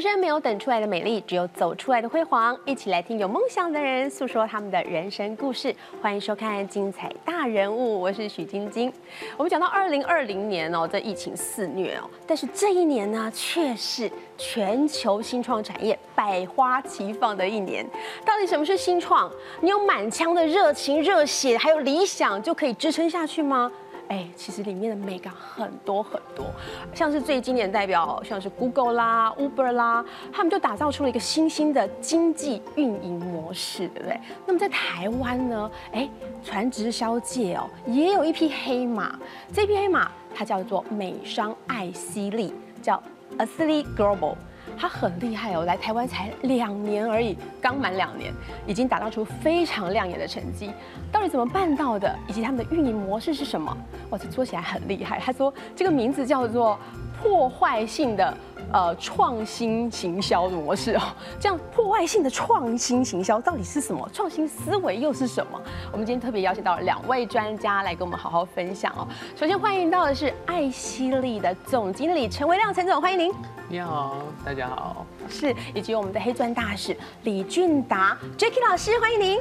人生没有等出来的美丽，只有走出来的辉煌。一起来听有梦想的人诉说他们的人生故事。欢迎收看《精彩大人物》，我是许晶晶。我们讲到二零二零年哦，这疫情肆虐哦，但是这一年呢，却是全球新创产业百花齐放的一年。到底什么是新创？你有满腔的热情、热血，还有理想，就可以支撑下去吗？哎，其实里面的美感很多很多，像是最经典代表，像是 Google 啦、Uber 啦，他们就打造出了一个新兴的经济运营模式，对不对？那么在台湾呢，哎，传直销界哦，也有一匹黑马，这匹黑马它叫做美商艾希利，叫 Asli Global。他很厉害哦，来台湾才两年而已，刚满两年，已经打造出非常亮眼的成绩。到底怎么办到的？以及他们的运营模式是什么？哇，这说起来很厉害。他说这个名字叫做破坏性的。呃，创新行销的模式哦，这样破坏性的创新行销到底是什么？创新思维又是什么？我们今天特别邀请到了两位专家来跟我们好好分享哦。首先欢迎到的是爱希利的总经理陈维亮，陈总，欢迎您。你好，大家好。是，以及我们的黑钻大使李俊达，Jacky 老师，欢迎您。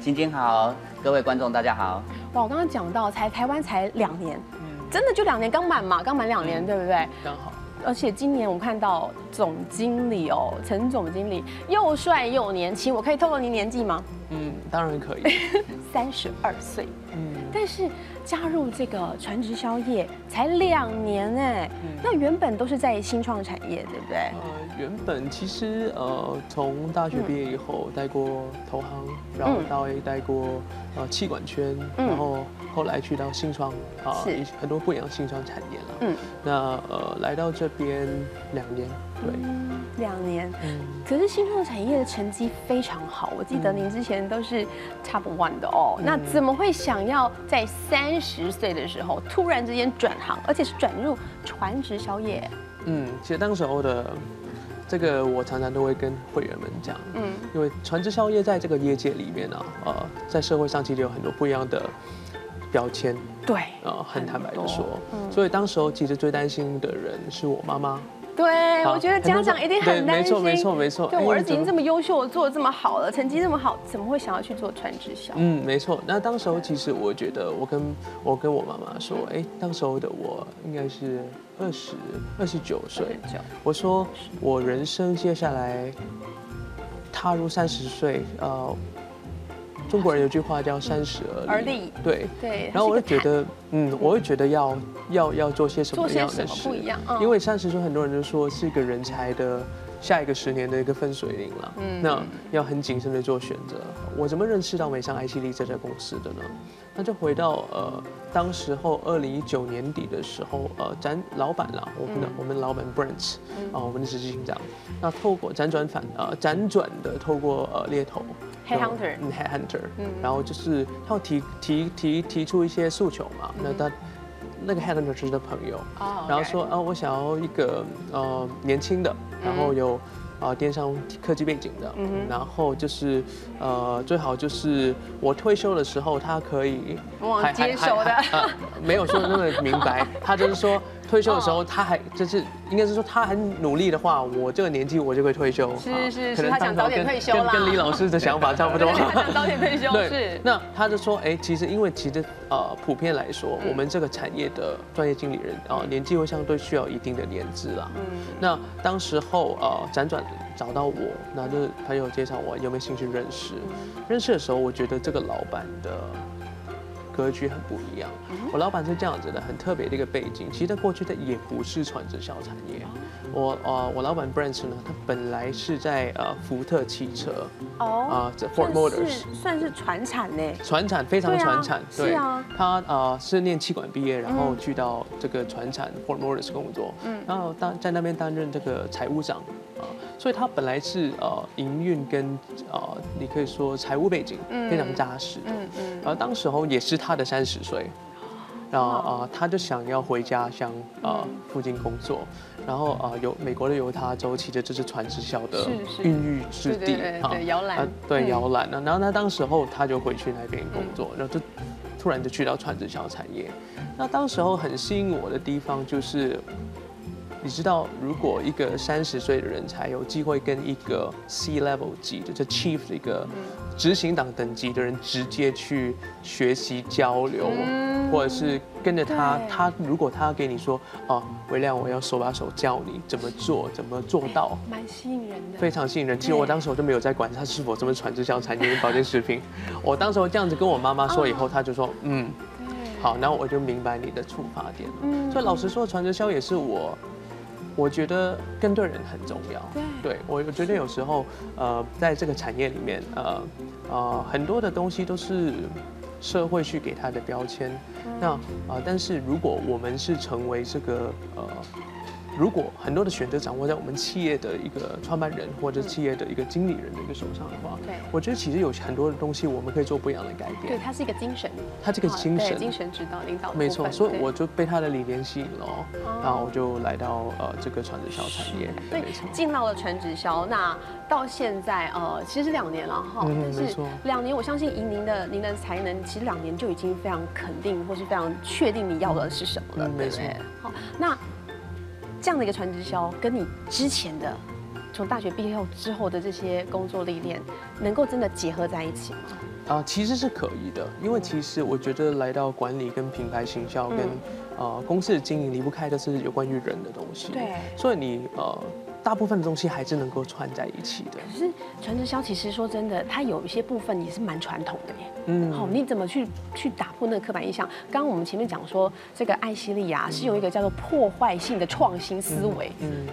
晶晶好，各位观众大家好。哇，我刚刚讲到才台湾才两年，嗯，真的就两年刚满嘛，刚满两年，对不对？刚好。而且今年我看到总经理哦，陈总经理又帅又年轻，我可以透露您年纪吗？嗯，当然可以，三十二岁。嗯，但是加入这个传直销业才两年哎，那原本都是在新创产业，对不对？呃，原本其实呃，从大学毕业以后待过投行，然后到也待过呃气管圈，然后。后来去到新创啊，很多不一样新创产业了。嗯，那呃来到这边两年，对，两年。嗯，可是新创产业的成绩非常好，我记得您之前都是 top one 的哦。那怎么会想要在三十岁的时候突然之间转行，而且是转入传直销业？嗯，其实当时候的这个我常常都会跟会员们讲，嗯，因为传直销业在这个业界里面呢，呃，在社会上其实有很多不一样的。标签对，呃，很坦白的说，嗯所以当时候其实最担心的人是我妈妈。对，我觉得家长一定很担心。没错，没错，没错。对我儿子已经这么优秀，做的这么好了，成绩这么好，怎么会想要去做传直销？嗯，没错。那当时候其实我觉得，我跟我跟我妈妈说，哎，当时候的我应该是二十二十九岁。我说我人生接下来踏入三十岁，呃。中国人有句话叫“三十而立”，对对。然后我就觉得，嗯，我会觉得要要要做些什么样的事，不一样。因为三十岁，很多人就说是一个人才的下一个十年的一个分水岭了。嗯，那要很谨慎的做选择。我怎么认识到美商 IC 力这家公司的呢？那就回到呃，当时候二零一九年底的时候，呃，咱老板啦，我们的我们老板 Branch 啊，我们的执行长，那透过辗转反呃辗转的透过呃猎头。Head Hunter，嗯，Head Hunter，嗯，然后就是他提提提提出一些诉求嘛，那他那个 Head Hunter 是他的朋友，哦，然后说啊，我想要一个呃年轻的，然后有啊电商科技背景的，嗯然后就是呃最好就是我退休的时候他可以接手的，没有说的那么明白，他就是说。退休的时候，他还就是应该是说他很努力的话，我这个年纪我就会退休。是是是，他想早点退休啦跟李老师的想法差不多。他想早点退休。对，那他就说，哎，其实因为其实呃，普遍来说，我们这个产业的专业经理人啊，年纪会相对需要一定的年资啦。嗯。那当时候呃，辗转找到我，那就是朋友介绍我，有没有兴趣认识？认识的时候，我觉得这个老板的。格局很不一样。我老板是这样子的，很特别的一个背景。其实他过去的也不是传直销产业。我呃，我老板 Branch 呢，他本来是在呃福特汽车哦啊，这 Ford Motors 算是传产呢，传产非常传产。对啊，他呃是念气管毕业，然后去到这个传产 Ford Motors 工作，嗯，然后当在那边担任这个财务长。所以他本来是呃营运跟呃你可以说财务背景非常扎实的，嗯嗯，而当时候也是他的三十岁，然后啊他就想要回家乡啊附近工作，然后啊有美国的犹他州其实这是传直销的孕育之地啊，对摇篮，对摇篮。呢，然后他当时候他就回去那边工作，然后就突然就去到传直销产业，那当时候很吸引我的地方就是。你知道，如果一个三十岁的人才有机会跟一个 C level 级的，这 chief 的一个执行长等级的人直接去学习交流，或者是跟着他，他如果他给你说，哦，微亮，我要手把手教你怎么做，怎么做到。蛮吸引人的。非常吸引人。其实我当时我就没有在管他是否这么传直销产业跟保健食品。我当时我这样子跟我妈妈说以后，她就说，嗯，好，然后我就明白你的出发点了。嗯所以老实说，传直销也是我，我觉得跟对人很重要。对我我觉得有时候，呃，在这个产业里面，呃呃，很多的东西都是社会去给他的标签。嗯那啊、呃但是如果我们是成为这个呃。如果很多的选择掌握在我们企业的一个创办人或者企业的一个经理人的一个手上的话，对。我觉得其实有很多的东西我们可以做不一样的改变。对，变。它是一个精神，他这个精神，精神指导领导没错，所以我就被他的理念吸引了哦，然后我就来到呃这个传直销产业，对进到了传直销，那到现在呃，其实是两年了哈，嗯但是没错。两年，我相信以您的您的才能，其实两年就已经非常肯定或是非常确定你要的是什么了，对不对？好，那这样的一个传直销，跟你之前的从大学毕业后之后的这些工作历练，能够真的结合在一起吗？啊、其实是可以的，因为其实我觉得来到管理跟品牌行销跟、嗯。呃公司的经营离不开的是有关于人的东西，对。所以你呃大部分的东西还是能够串在一起的，可是传直销其实说真的，它有一些部分也是蛮传统的耶。嗯好，你怎么去去打破那个刻板印象？刚刚我们前面讲说，这个艾希利亚，是用一个叫做破坏性的创新思维。嗯，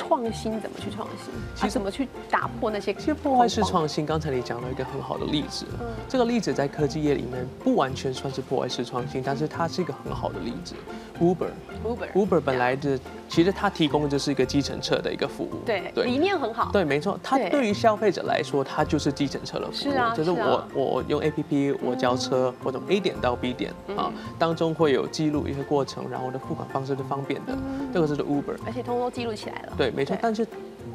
创新怎么去创新？其实啊，怎么去打破那些其实破坏式创新，刚才你讲了一个很好的例子，嗯这个例子在科技业里面不完全算是破坏式创新，但是它是一个很好的例子，Uber。Uber Uber 本来的，其实它提供的就是一个计程车的一个服务。对理念很好。对，没错，它对对于消费者来说，它就是计程车的服务。是啊就是我我用 APP 我叫车，我从 A 点到 B 点嗯啊，当中会有记录一些过程，然后我的付款方式是方便的，这个就是 Uber。而且通通记录起来了。对，没错，但是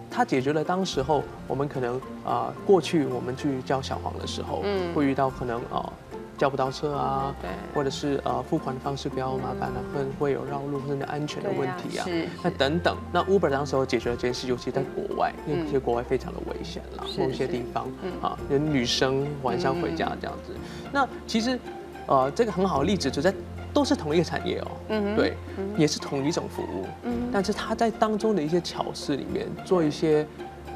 它解决了当时候我们可能啊、过去我们去叫小黄的时候，嗯。会遇到可能啊、叫不到车啊，对。或者是呃付款的方式比较麻烦啊，会会有绕路甚至安全的问题啊那等等。那 Uber 当时候解决了这件事，尤其在国外，因为嗯有些国外非常的危险啦，某些地方嗯。啊，有女生晚上回家这样子。那其实呃这个很好的例子就在都是同一个产业哦，嗯对，也是同一种服务，嗯但是它在当中的一些巧思里面做一些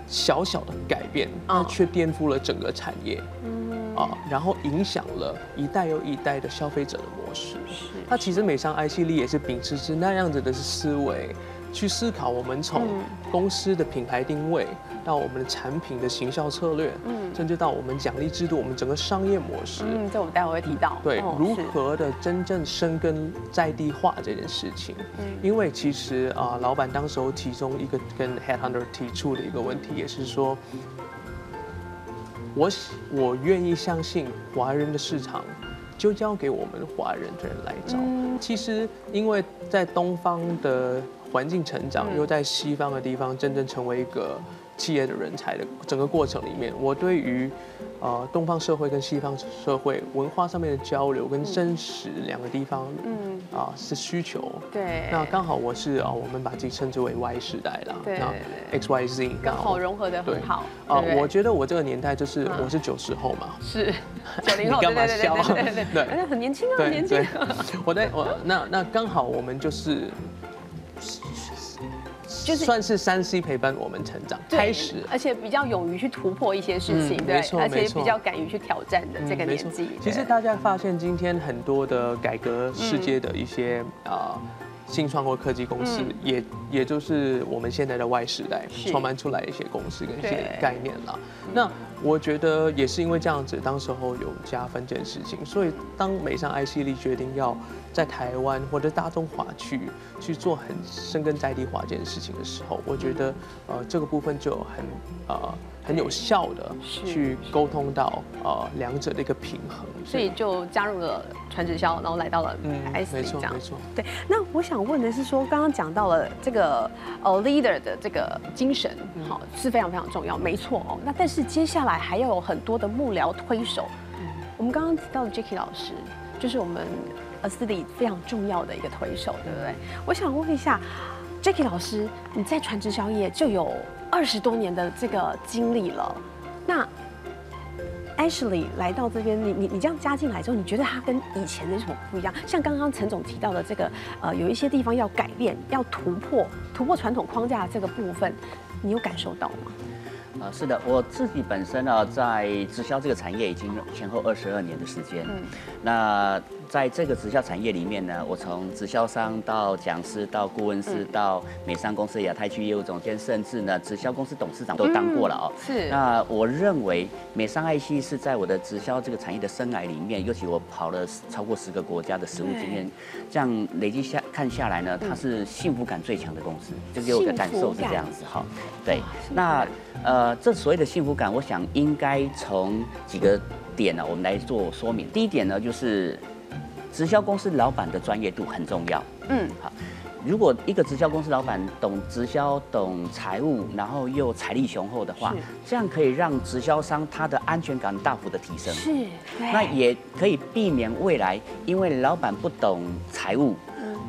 小小的改变，嗯它却颠覆了整个产业。嗯。啊，然后影响了一代又一代的消费者的模式。是。那其实美商 IC 力也是秉持是那样子的思维，去思考我们从嗯公司的品牌定位到我们的产品的行销策略，嗯甚至到我们奖励制度，我们整个商业模式。嗯，这我们待会会提到。对哦，如何的真正深耕在地化这件事情，嗯因为其实啊、老板当时候其中一个跟 headhunter 提出的一个问题，也是说，我喜我愿意相信华人的市场，就交给我们华人的人来找。嗯其实因为在东方的环境成长，嗯又在西方的地方真正成为一个企业的人才的整个过程里面，我对于呃东方社会跟西方社会文化上面的交流跟真实两个地方嗯啊、是需求。对，那刚好我是啊、我们把自己称之为 Y 时代啦。对那对 X Y Z 刚好融合的很好。啊、我觉得我这个年代就是嗯我是九十后嘛。是 九零后，你干嘛对对对很年轻啊，很年轻。，我在我那那刚好我们就是。就是算是三 C 陪伴我们成长，开始而且比较勇于去突破一些事情，对而且比较敢于去挑战的这个年纪。其实大家发现今天很多的改革世界的一些啊。新创或科技公司嗯，也也就是我们现在的外时代创办出来一些公司跟一些概念了。那我觉得也是因为这样子，当时候有加分这件事情，所以当美商 IC 力决定要在台湾或者大中华区去做很深根在地化这件事情的时候，我觉得呃这个部分就很呃很有效的去沟通到呃两者的一个平衡。所以就加入了传直销，然后来到了嗯 S 没 D 这样错没。错。对，那我想问的是说，刚刚讲到了这个呃 leader 的这个精神，嗯好、是非常非常重要，没错哦。那但是接下来还要有很多的幕僚推手。嗯我们刚刚提到的 Jacky 老师，就是我们 a s 里非常重要的一个推手，对不对？我想问一下，j a c k i e 老师，你在传直销业就有二十多年的这个经历了，那 Ashley 来到这边，你你你这样加进来之后，你觉得他跟以前的有什么不一样？像刚刚陈总提到的这个，呃，有一些地方要改变，要突破，突破传统框架这个部分，你有感受到吗？啊，是的，我自己本身呢，在直销这个产业已经前后二十二年的时间，嗯，那。在这个直销产业里面呢，我从直销商到讲师到顾问师到美商公司亚太区业务总监，甚至呢直销公司董事长都当过了哦。是。那我认为美商爱惜是在我的直销这个产业的生涯里面，尤其我跑了超过十个国家的实务经验，这样累积下看下来呢，它是幸福感最强的公司，就给我的感受是这样子哈。对。那呃，这所谓的幸福感，我想应该从几个点呢，我们来做说明。第一点呢，就是。直销公司老板的专业度很重要。嗯，好，如果一个直销公司老板懂直销、懂财务，然后又财力雄厚的话，这样可以让直销商他的安全感大幅的提升。是，那也可以避免未来因为老板不懂财务，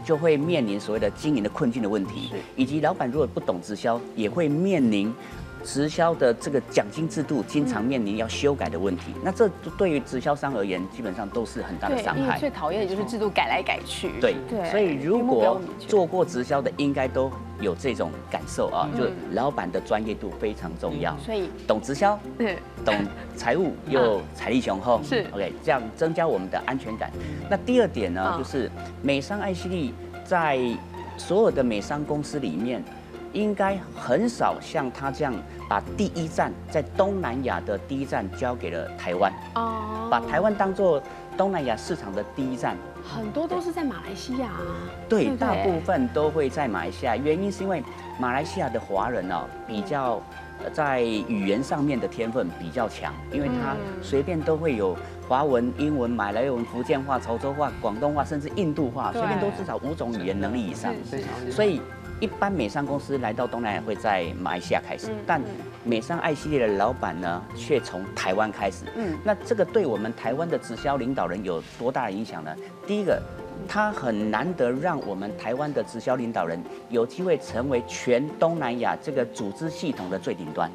就会面临所谓的经营的困境的问题，以及老板如果不懂直销，也会面临。直销的这个奖金制度经常面临要修改的问题，那这对于直销商而言，基本上都是很大的伤害。最讨厌的就是制度改来改去。对对，所以如果做过直销的，应该都有这种感受啊，就是老板的专业度非常重要。所以懂直销，懂财务又财力雄厚，是 OK，这样增加我们的安全感。那第二点呢，就是美商爱希利在所有的美商公司里面。应该很少像他这样把第一站在东南亚的第一站交给了台湾。哦，把台湾当做东南亚市场的第一站，很多都是在马来西亚啊。对，大部分都会在马来西亚，原因是因为马来西亚的华人哦比较在语言上面的天分比较强，因为他随便都会有华文、英文、马来文、福建话、潮州话、广东话，甚至印度话，随便都至少五种语言能力以上，所以。一般美商公司来到东南亚会在马来西亚开始，但美商爱系列的老板呢，却从台湾开始。嗯，那这个对我们台湾的直销领导人有多大的影响呢？第一个，他很难得让我们台湾的直销领导人有机会成为全东南亚这个组织系统的最顶端。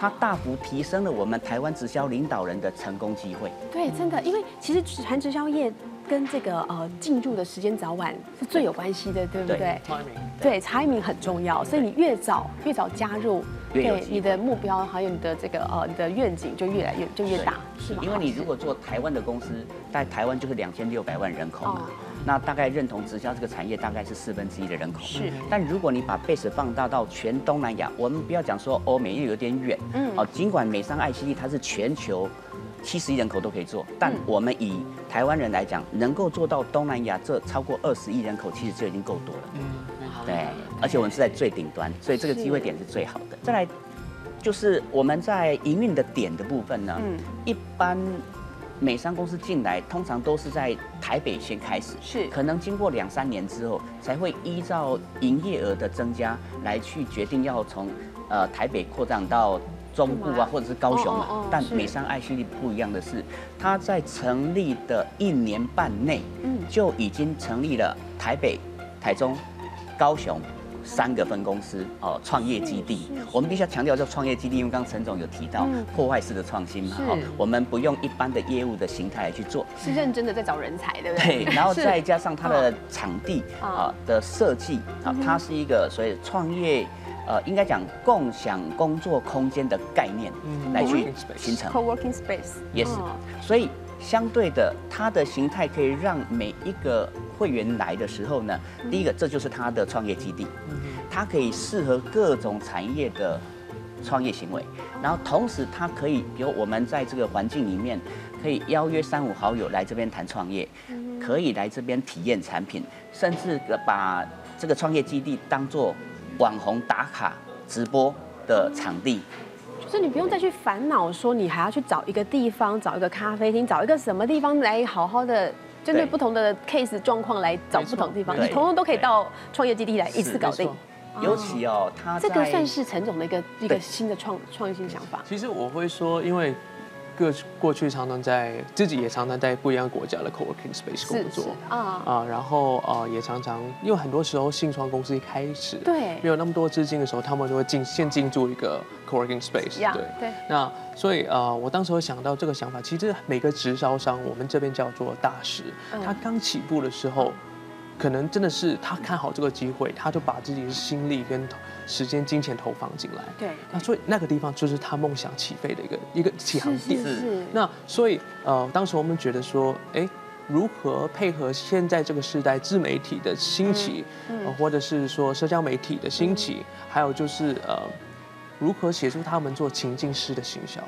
它大幅提升了我们台湾直销领导人的成功机会。对，真的，因为其实传直销业。跟这个呃进入的时间早晚是最有关系的，对不对？timing 对，timing 很重要，所以你越早越早加入，对你的目标还有你的这个呃你的愿景就越来越就越大，是吗？因为你如果做台湾的公司，在台湾就是两千六百万人口嘛，那大概认同直销这个产业大概是四分之一的人口。是，但如果你把 base 放大到全东南亚，我们不要讲说欧美，因为有点远，嗯，哦，尽管美商爱奇艺它是全球。七十亿人口都可以做，但我们以台湾人来讲，能够做到东南亚这超过二十亿人口，其实就已经够多了。嗯，对，而且我们是在最顶端，所以这个机会点是最好的。再来，就是我们在营运的点的部分呢，嗯，一般美商公司进来，通常都是在台北先开始，是，可能经过两三年之后，才会依照营业额的增加来去决定要从呃台北扩张到。中部啊，或者是高雄嘛，但美商爱希利不一样的是，它在成立的一年半内，嗯，就已经成立了台北、台中、高雄三个分公司哦，创业基地。我们必须要强调这创业基地，因为刚刚陈总有提到破坏式的创新嘛，哈，我们不用一般的业务的形态来去做，是认真的在找人才，对不对？对，然后再加上它的场地啊的设计啊，它是一个所以创业。呃，应该讲共享工作空间的概念来去形成。Co-working space，yes，。所以相对的，它的形态可以让每一个会员来的时候呢，第一个这就是他的创业基地，它可以适合各种产业的创业行为。然后同时，它可以比如我们在这个环境里面，可以邀约三五好友来这边谈创业，可以来这边体验产品，甚至把这个创业基地当做。网红打卡直播的场地，就是你不用再去烦恼说你还要去找一个地方，找一个咖啡厅，找一个什么地方来好好的针对不同的 case 状况来找不同地方，你通通都可以到创业基地来一次搞定。尤其哦，他这个算是陈总的一个一个新的创创新想法。其实我会说，因为过过去常常在自己也常常在不一样国家的 co-working space 工作啊啊，然后呃也常常因为很多时候新创公司一开始对没有那么多资金的时候，他们就会进先进驻一个 co-working space，对对。那所以呃我当时会想到这个想法，其实每个直销商我们这边叫做大使，他刚起步的时候。可能真的是他看好这个机会，他就把自己的心力跟时间、金钱投放进来。对，那所以那个地方就是他梦想起飞的一个 一个起航点。是是。那所以呃，当时我们觉得说，哎，如何配合现在这个时代自媒体的兴起，呃，或者是说社交媒体的兴起，还有就是呃，如何协助他们做情境式的行销。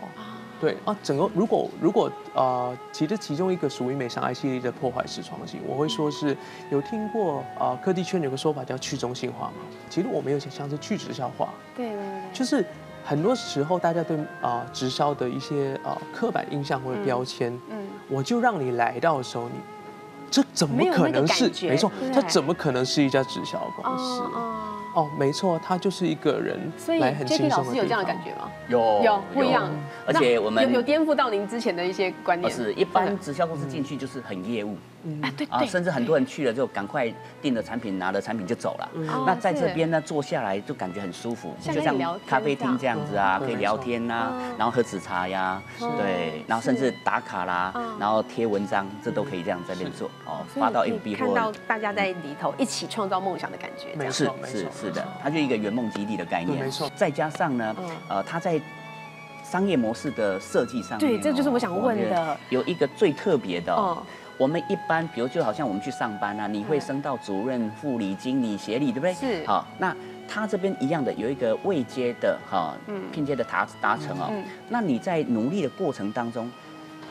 对啊，整个如果如果呃，其实其中一个属于美商 I C D 的破坏式创新，我会说是有听过啊，科技圈有个说法叫去中心化嘛。其实我们有点像是去直销化，对对对，就是很多时候大家对啊直销的一些啊刻板印象或者标签，嗯，我就让你来到的时候，你这怎么可能是没错？它怎么可能是一家直销公司？哦，没错，他就是一个人，所以 J.K. 老师有这样的感觉吗？有，有不一样，而且我们有有颠覆到您之前的一些观念。是，一般直销公司进去就是很业务。啊，对啊，甚至很多人去了就赶快订了产品，拿了产品就走了。那在这边呢，坐下来就感觉很舒服，就像咖啡厅这样子啊，可以聊天呐，然后喝紫茶呀，对，然后甚至打卡啦，然后贴文章，这都可以这样在那边做哦，发到 FB 看到大家在里头一起创造梦想的感觉。没错，是是是的，它就一个圆梦基地的概念。没错，再加上呢，呃，它在商业模式的设计上，对，这就是我想问的，有一个最特别的。哦我们一般，比如就好像我们去上班啊，你会升到主任、副理、经理、协理，对不对？是。好，那他这边一样的有一个未接的哈，嗯拼接的达达成哦。那你在努力的过程当中，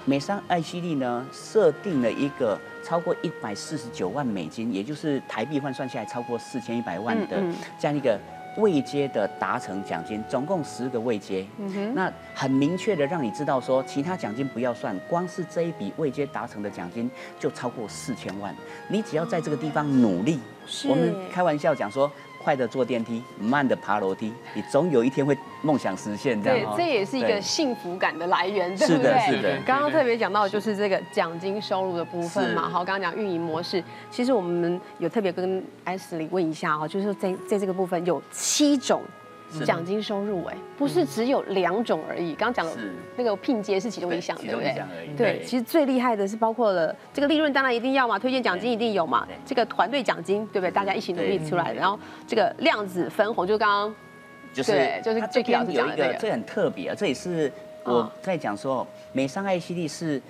美商艾希利呢设定了一个超过一百四十九万美金，也就是台币换算下来超过四千一百万的这样一个。未接的达成奖金总共十个未接，那很明确的让你知道说，其他奖金不要算，光是这一笔未接达成的奖金就超过四千万。你只要在这个地方努力，我们开玩笑讲说。快的坐电梯，慢的爬楼梯，你总有一天会梦想实现。这样，对，这也是一个幸福感的来源，对不对？是的，刚刚特别讲到就是这个奖金收入的部分嘛。好，刚刚讲运营模式，其实我们有特别跟艾斯里问一下哦，就是在在这个部分有七种。奖金收入哎，不是只有两种而已。刚刚讲的那个聘接是其中一项，对不对？对，其实最厉害的是包括了这个利润，当然一定要嘛，推荐奖金一定有嘛，这个团队奖金，对不对？大家一起努力出来的。然后这个量子分红，就刚刚就是就是这边有一个，这很特别啊，这也是我在讲说，美商爱希利是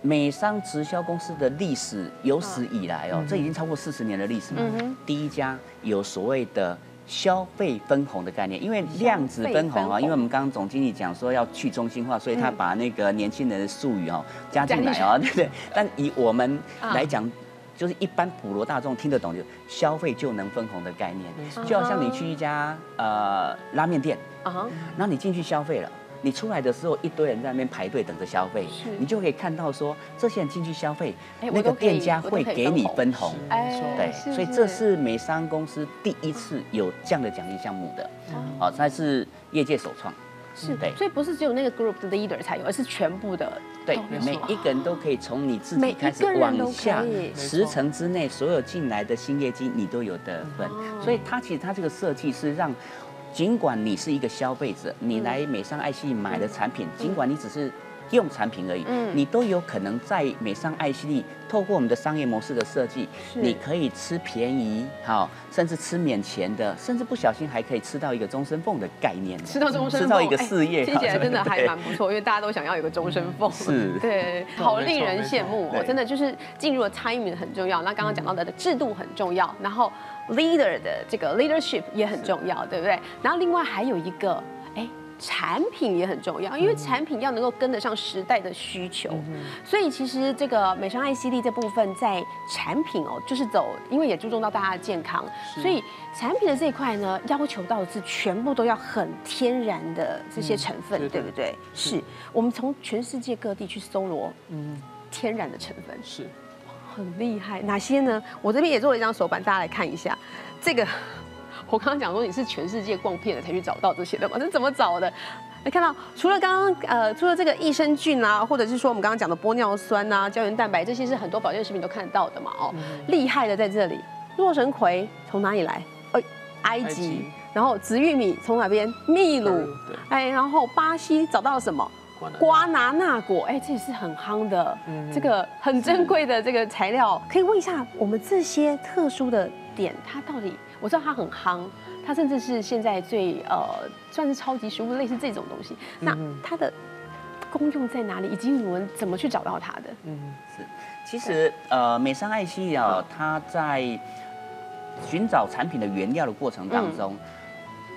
美商直销公司的历史有史以来哦，这已经超过四十年的历史嘛，第一家有所谓的。消费分红的概念，因为量子分红啊，因为我们刚刚总经理讲说要去中心化，所以他把那个年轻人的术语哦加进来啊，对不对？但以我们来讲，就是一般普罗大众听得懂，就消费就能分红的概念，就好像你去一家呃拉面店，啊，然后你进去消费了。你出来的时候，一堆人在那边排队等着消费，你就可以看到说，这些人进去消费，那个店家会给你分红，对，所以这是美商公司第一次有这样的奖励项目的，哦，它是业界首创，是，对，所以不是只有那个 group 的 leader 才有，而是全部的，对，每一个人都可以从你自己开始往下，十层之内所有进来的新业绩你都有得分，所以它其实它这个设计是让。尽管你是一个消费者，你来美商爱希利买的产品，尽管你只是用产品而已，嗯，你都有可能在美商爱希利透过我们的商业模式的设计，你可以吃便宜，好，甚至吃免钱的，甚至不小心还可以吃到一个终身俸的概念，吃到终身，吃到一个事业，听起来真的还蛮不错，因为大家都想要有个终身俸，是，对，好令人羡慕哦，真的就是进入了 timing 很重要，那刚刚讲到的制度很重要，然后。leader 的这个 leadership 也很重要，对不对？然后另外还有一个，哎，产品也很重要，因为产品要能够跟得上时代的需求。所以其实这个美商爱希利这部分在产品哦，就是走，因为也注重到大家的健康，所以产品的这一块呢，要求到的是全部都要很天然的这些成分，对不对？是我们从全世界各地去搜罗，嗯，天然的成分是。很厉害，哪些呢？我这边也做了一张手板，大家来看一下。这个，我刚刚讲说你是全世界逛遍了才去找到这些的嘛？这怎么找的？来看到除了刚刚呃，除了这个益生菌啊，或者是说我们刚刚讲的玻尿酸啊、胶原蛋白，这些是很多保健食品都看得到的嘛，哦，厉害的在这里。洛神葵从哪里来？哎，埃及埃及。然后紫玉米从哪边？秘鲁。哎，然后巴西找到了什么？瓜拿瓜拿纳果，哎，这也是很夯的，嗯这个很珍贵的这个材料。可以问一下，我们这些特殊的点，它到底？我知道它很夯，它甚至是现在最呃算是超级食物，类似这种东西。那嗯它的功用在哪里？以及我们怎么去找到它的？嗯，是其实呃，美商爱希啊，它在寻找产品的原料的过程当中，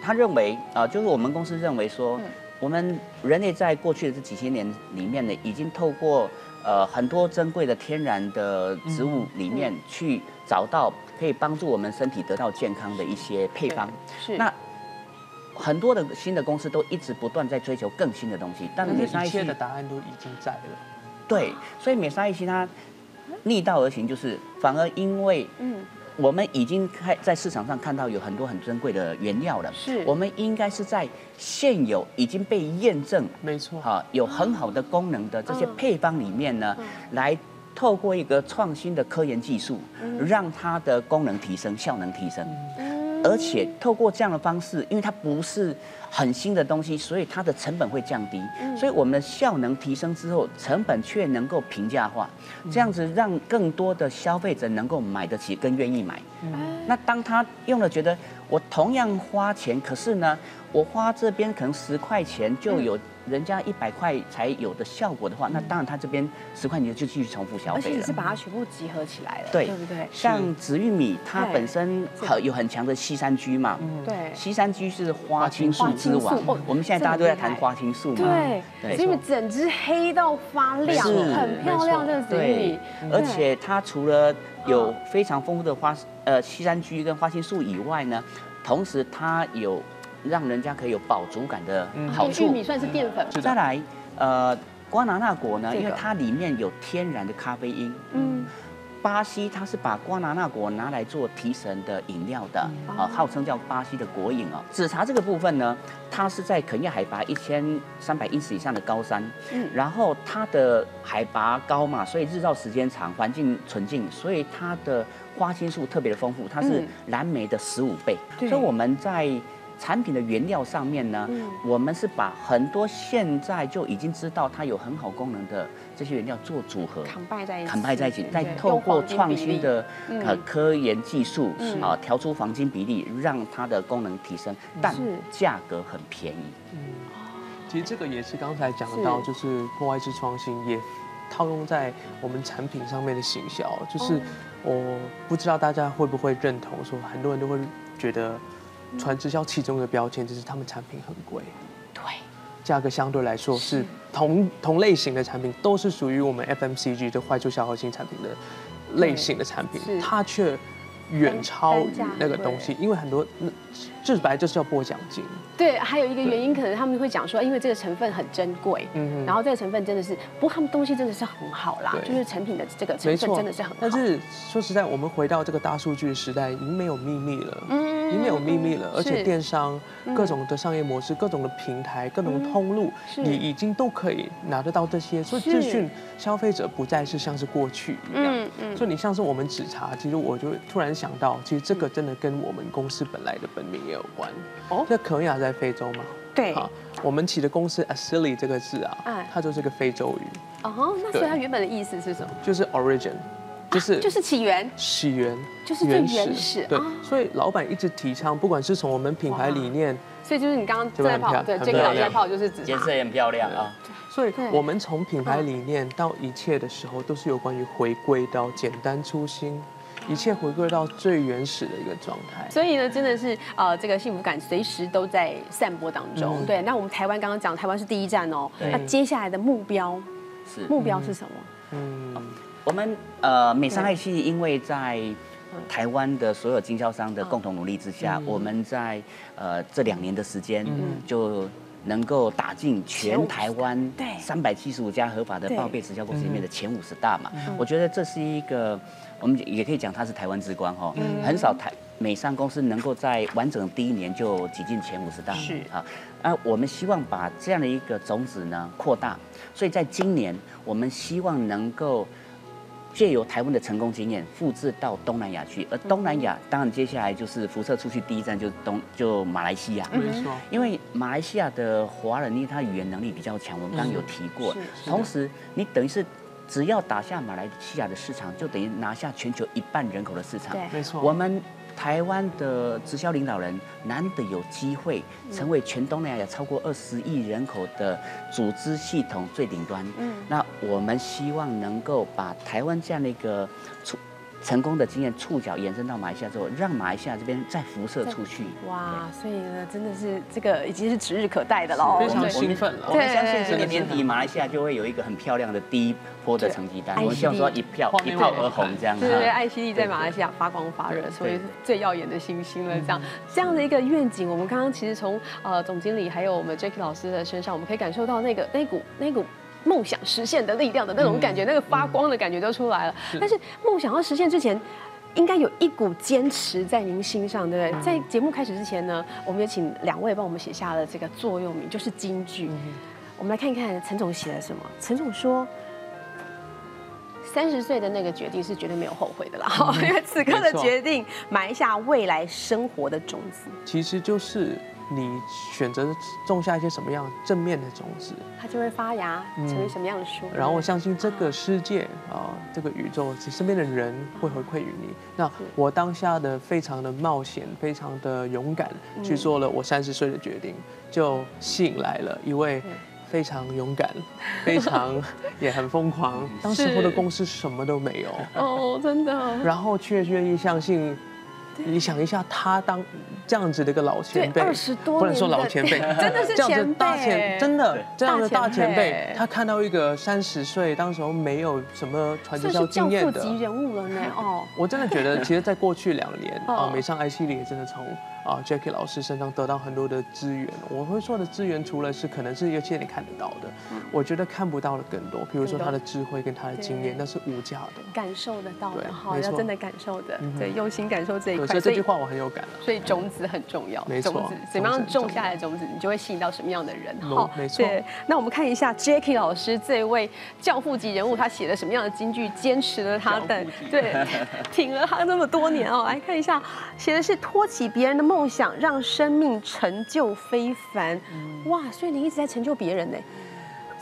他认为啊、呃就是我们公司认为说，嗯我们人类在过去的这几千年里面呢，已经透过呃很多珍贵的天然的植物里面去找到可以帮助我们身体得到健康的一些配方。是。那很多的新的公司都一直不断在追求更新的东西，但是美商爱希一切的答案都已经在了。对，所以美沙一希它逆道而行，就是反而因为嗯。我们已经开在市场上看到有很多很珍贵的原料了，是。我们应该是在现有已经被验证没错，哈有很好的功能的这些嗯。配方里面呢，来透过一个创新的科研技术，让它的功能提升、效能提升。嗯而且透过这样的方式，因为它不是很新的东西，所以它的成本会降低。所以我们的效能提升之后，成本却能够平价化，这样子让更多的消费者能够买得起，更愿意买。那当他用了觉得我同样花钱，可是呢，我花这边可能十块钱就有人家一百块才有的效果的话，那当然他这边十块你就继续重复消费了。而且你是。把它全部集合起来了，对对不对？像紫玉米，它本身很有很强的西山居嘛，对。烯三居是花青素之王我们现在大家都在谈花青素嘛，对，对。所以整只黑到发亮，是很漂亮，这个紫玉米。对，，而且它除了有非常丰富的花呃烯三居跟花青素以外呢，同时它有让人家可以有饱足感的好处。玉米算是淀粉，再来，呃，瓜拿纳果呢，因为它里面有天然的咖啡因，嗯，巴西它是把瓜拿纳果拿来做提神的饮料的，嗯。啊，号称叫巴西的果饮哦。紫茶这个部分呢，它是在肯亚海拔一千三百英尺以上的高山，嗯。然后它的海拔高嘛，所以日照时间长，环境纯净，所以它的花青素特别的丰富，它是嗯。蓝莓的十五倍，所以我们在。产品的原料上面呢，嗯。我们是把很多现在就已经知道它有很好功能的这些原料做组合，扛拜在一起，砍派在一起，再透过创新的嗯。呃科研技术嗯。啊，调出黄金比例，让它的功能提升，但是。价格很便宜。其实这个也是刚才讲到，就是破坏式创新也套用在我们产品上面的行销，就是哦。我不知道大家会不会认同，说很多人都会觉得传直销其中的标签就是他们产品很贵，对，价格相对来说是同同类型的产品都是属于我们 FMCG 就坏处消耗性产品的类型的产品，它却远超于那个东西，因为很多那这本来就是要拨奖金，对，还有一个原因，可能他们会讲说，因为这个成分很珍贵，嗯然后这个成分真的是，不过他们东西真的是很好啦，就是成品的这个成分，真的是很好。但是说实在，我们回到这个大数据时代，已经没有秘密了。嗯已经没有秘密了，而且电商各种的商业模式、各种的平台、各种的通路，你已经都可以拿得到这些，所以是资讯消费者不再是像是过去一样。嗯嗯所以你像是我们纸茶，其实我就突然想到，其实这个真的跟我们公司本来的本名也有关。哦？那肯亚在非洲嘛，对，好，我们起的公司 Asili 这个字啊哎，它就是个非洲语，哦，那所以它原本的意思是什么？就是 origin，就是就是起源，起源，就是最原始。对啊，所以老板一直提倡，不管是从我们品牌理念，所以就是你刚刚这个在跑，很漂很对这个老在跑就是指茶颜色也很漂亮啊。所以我们从品牌理念到一切的时候，都是有关于回归到简单初心，一切回归到最原始的一个状态。所以呢，真的是呃，这个幸福感随时都在散播当中。嗯对，那我们台湾刚刚讲，台湾是第一站哦。对那接下来的目标，是目标是什么？嗯，我们呃美商爱系，因为在台湾的所有经销商的共同努力之下，嗯我们在呃这两年的时间嗯就。能够打进全台湾对。三百七十五家合法的对。报备直销公司里面的前五十大嘛，嗯。我觉得这是一个，我们也可以讲它是台湾之光哈，嗯。很少台美商公司能够在完整的第一年就挤进前五十大，是。啊。啊，我们希望把这样的一个种子呢扩大，所以在今年我们希望能够借由台湾的成功经验复制到东南亚去，而东南亚当然接下来就是辐射出去第一站就是东就马来西亚，没错，因为马来西亚的华人因为他语言能力比较强，我们刚刚有提过，同时你等于是。只要打下马来西亚的市场，就等于拿下全球一半人口的市场。对，没错。我们台湾的直销领导人难得有机会成为全东南亚超过二十亿人口的组织系统最顶端。嗯，那我们希望能够把台湾这样的一个出。成功的经验触角延伸到马来西亚之后，让马来西亚这边再辐射出去。哇，所以呢，真的是这个已经是指日可待的了，非常兴奋了。我们相信今年年底马来西亚就会有一个很漂亮的第一波的成绩单。我们希望说一票一炮而红这样。对对，爱希利在马来西亚发光发热，所以是最耀眼的星星了。这样这样的一个愿景，我们刚刚其实从呃总经理还有我们 Jacky 老师的身上，我们可以感受到那个那股那股。梦想实现的力量的那种感觉，那个发光的感觉就出来了。但是梦想要实现之前，应该有一股坚持在您心上，对不对？在节目开始之前呢，我们也请两位帮我们写下了这个座右铭，就是金句。我们来看一看陈总写了什么。陈总说：“三十岁的那个决定是绝对没有后悔的啦，因为此刻的决定埋下未来生活的种子。”其实就是。你选择种下一些什么样正面的种子，它就会发芽，成为什么样的树。然后我相信这个世界啊，这个宇宙，其身边的人会回馈于你。那我当下的非常的冒险，非常的勇敢，去做了我三十岁的决定，就吸引来了一位非常勇敢、非常也很疯狂。当时候的公司什么都没有哦，真的。然后却愿意相信。你想一下，他当这样子的一个老前辈，二十多不能说老前辈，真的是前辈，真的这样的大前辈，他看到一个三十岁，当时候没有什么传销经验的，级人物了呢。哦，我真的觉得，其实，在过去两年啊，美商 I C 里也真的从。啊，Jackie 老师身上得到很多的资源。我会说的资源，除了是可能是有些你看得到的，我觉得看不到的更多。比如说他的智慧跟他的经验，那是无价的，感受得到的哈，要真的感受的，对，用心感受这一块。所以这句话我很有感所以种子很重要，没错，怎么样种下来的种子，你就会吸引到什么样的人。好，没错。那我们看一下 Jackie 老师这位教父级人物，他写了什么样的金句，坚持了他的，对，挺了他那么多年哦。来看一下，写的是托起别人的梦想，让。生命成就非凡，哇！所以你一直在成就别人呢。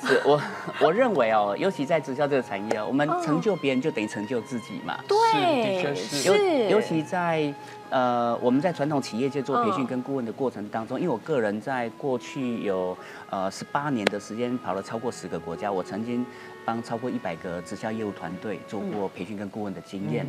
是我我认为哦，尤其在直销这个产业，我们成就别人就等于成就自己嘛。对，是。尤其在呃，我们在传统企业界做培训跟顾问的过程当中，因为我个人在过去有呃十八年的时间跑了超过十个国家，我曾经帮超过一百个直销业务团队做过培训跟顾问的经验。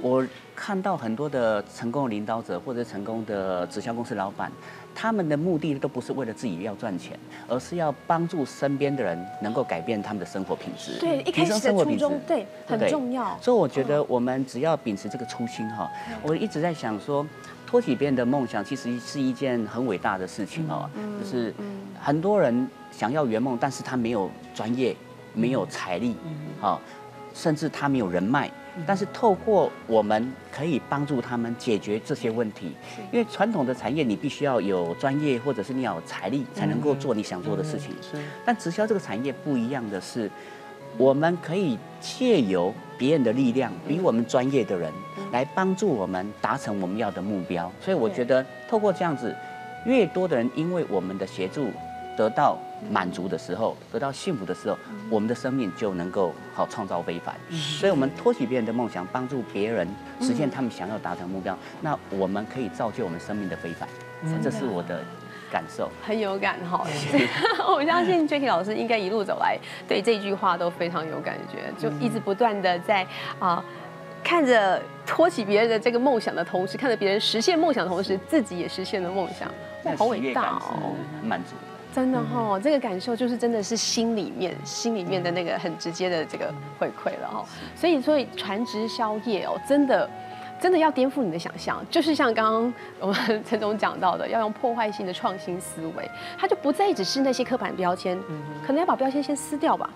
我看到很多的成功的领导者或者成功的直销公司老板。他们的目的都不是为了自己要赚钱，而是要帮助身边的人能够改变他们的生活品质，对，提升生活品质，对，很重要。所以我觉得我们只要秉持这个初心哈，我一直在想说，托起别人的梦想其实是一件很伟大的事情哦，就是很多人想要圆梦，但是他没有专业，没有财力，好，甚至他没有人脉。但是透过我们可以帮助他们解决这些问题，因为传统的产业你必须要有专业或者是你要有财力才能够做你想做的事情。是。但直销这个产业不一样的是，我们可以借由别人的力量，比我们专业的人来帮助我们达成我们要的目标。所以我觉得透过这样子，越多的人因为我们的协助。得到满足的时候，得到幸福的时候，我们的生命就能够好创造非凡。所以，我们托起别人的梦想，帮助别人实现他们想要达成目标，那我们可以造就我们生命的非凡。这是我的感受，很有感哈。我相信 Jacky 老师应该一路走来，对这句话都非常有感觉，就一直不断的在啊，看着托起别人的这个梦想的同时，看着别人实现梦想的同时，自己也实现了梦想，哇好伟大哦，满足。真的哈，这个感受就是真的是心里面、心里面的那个很直接的这个回馈了哈。所以，所以传直销业哦，真的，真的要颠覆你的想象，就是像刚刚我们 陈总讲到的，要用破坏性的创新思维，它就不再只是那些刻板标签，可能要把标签先撕掉吧，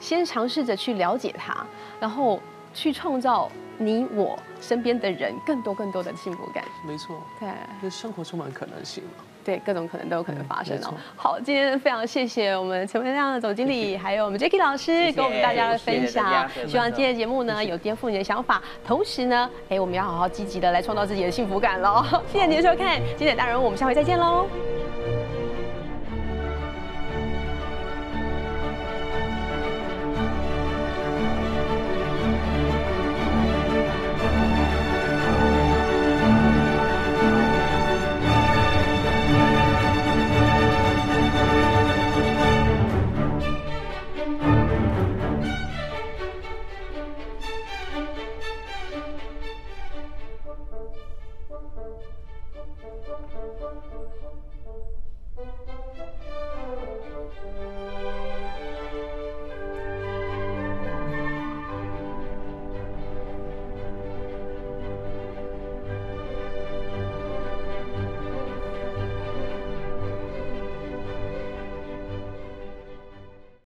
先尝试着去了解它，然后去创造你我身边的人更多更多的幸福感。没错，对，就生活充满可能性嘛。对，各种可能都有可能发生哦。好，今天非常谢谢我们陈文亮的总经理，还有我们 Jacky 老师谢跟我们大家的分谢谢大享家。希望今天的节目呢有颠覆你的想法，同时呢，哎，我们要好好积极的来创造自己的幸福感喽。谢谢您的收看，经典大人物，我们下回再见喽。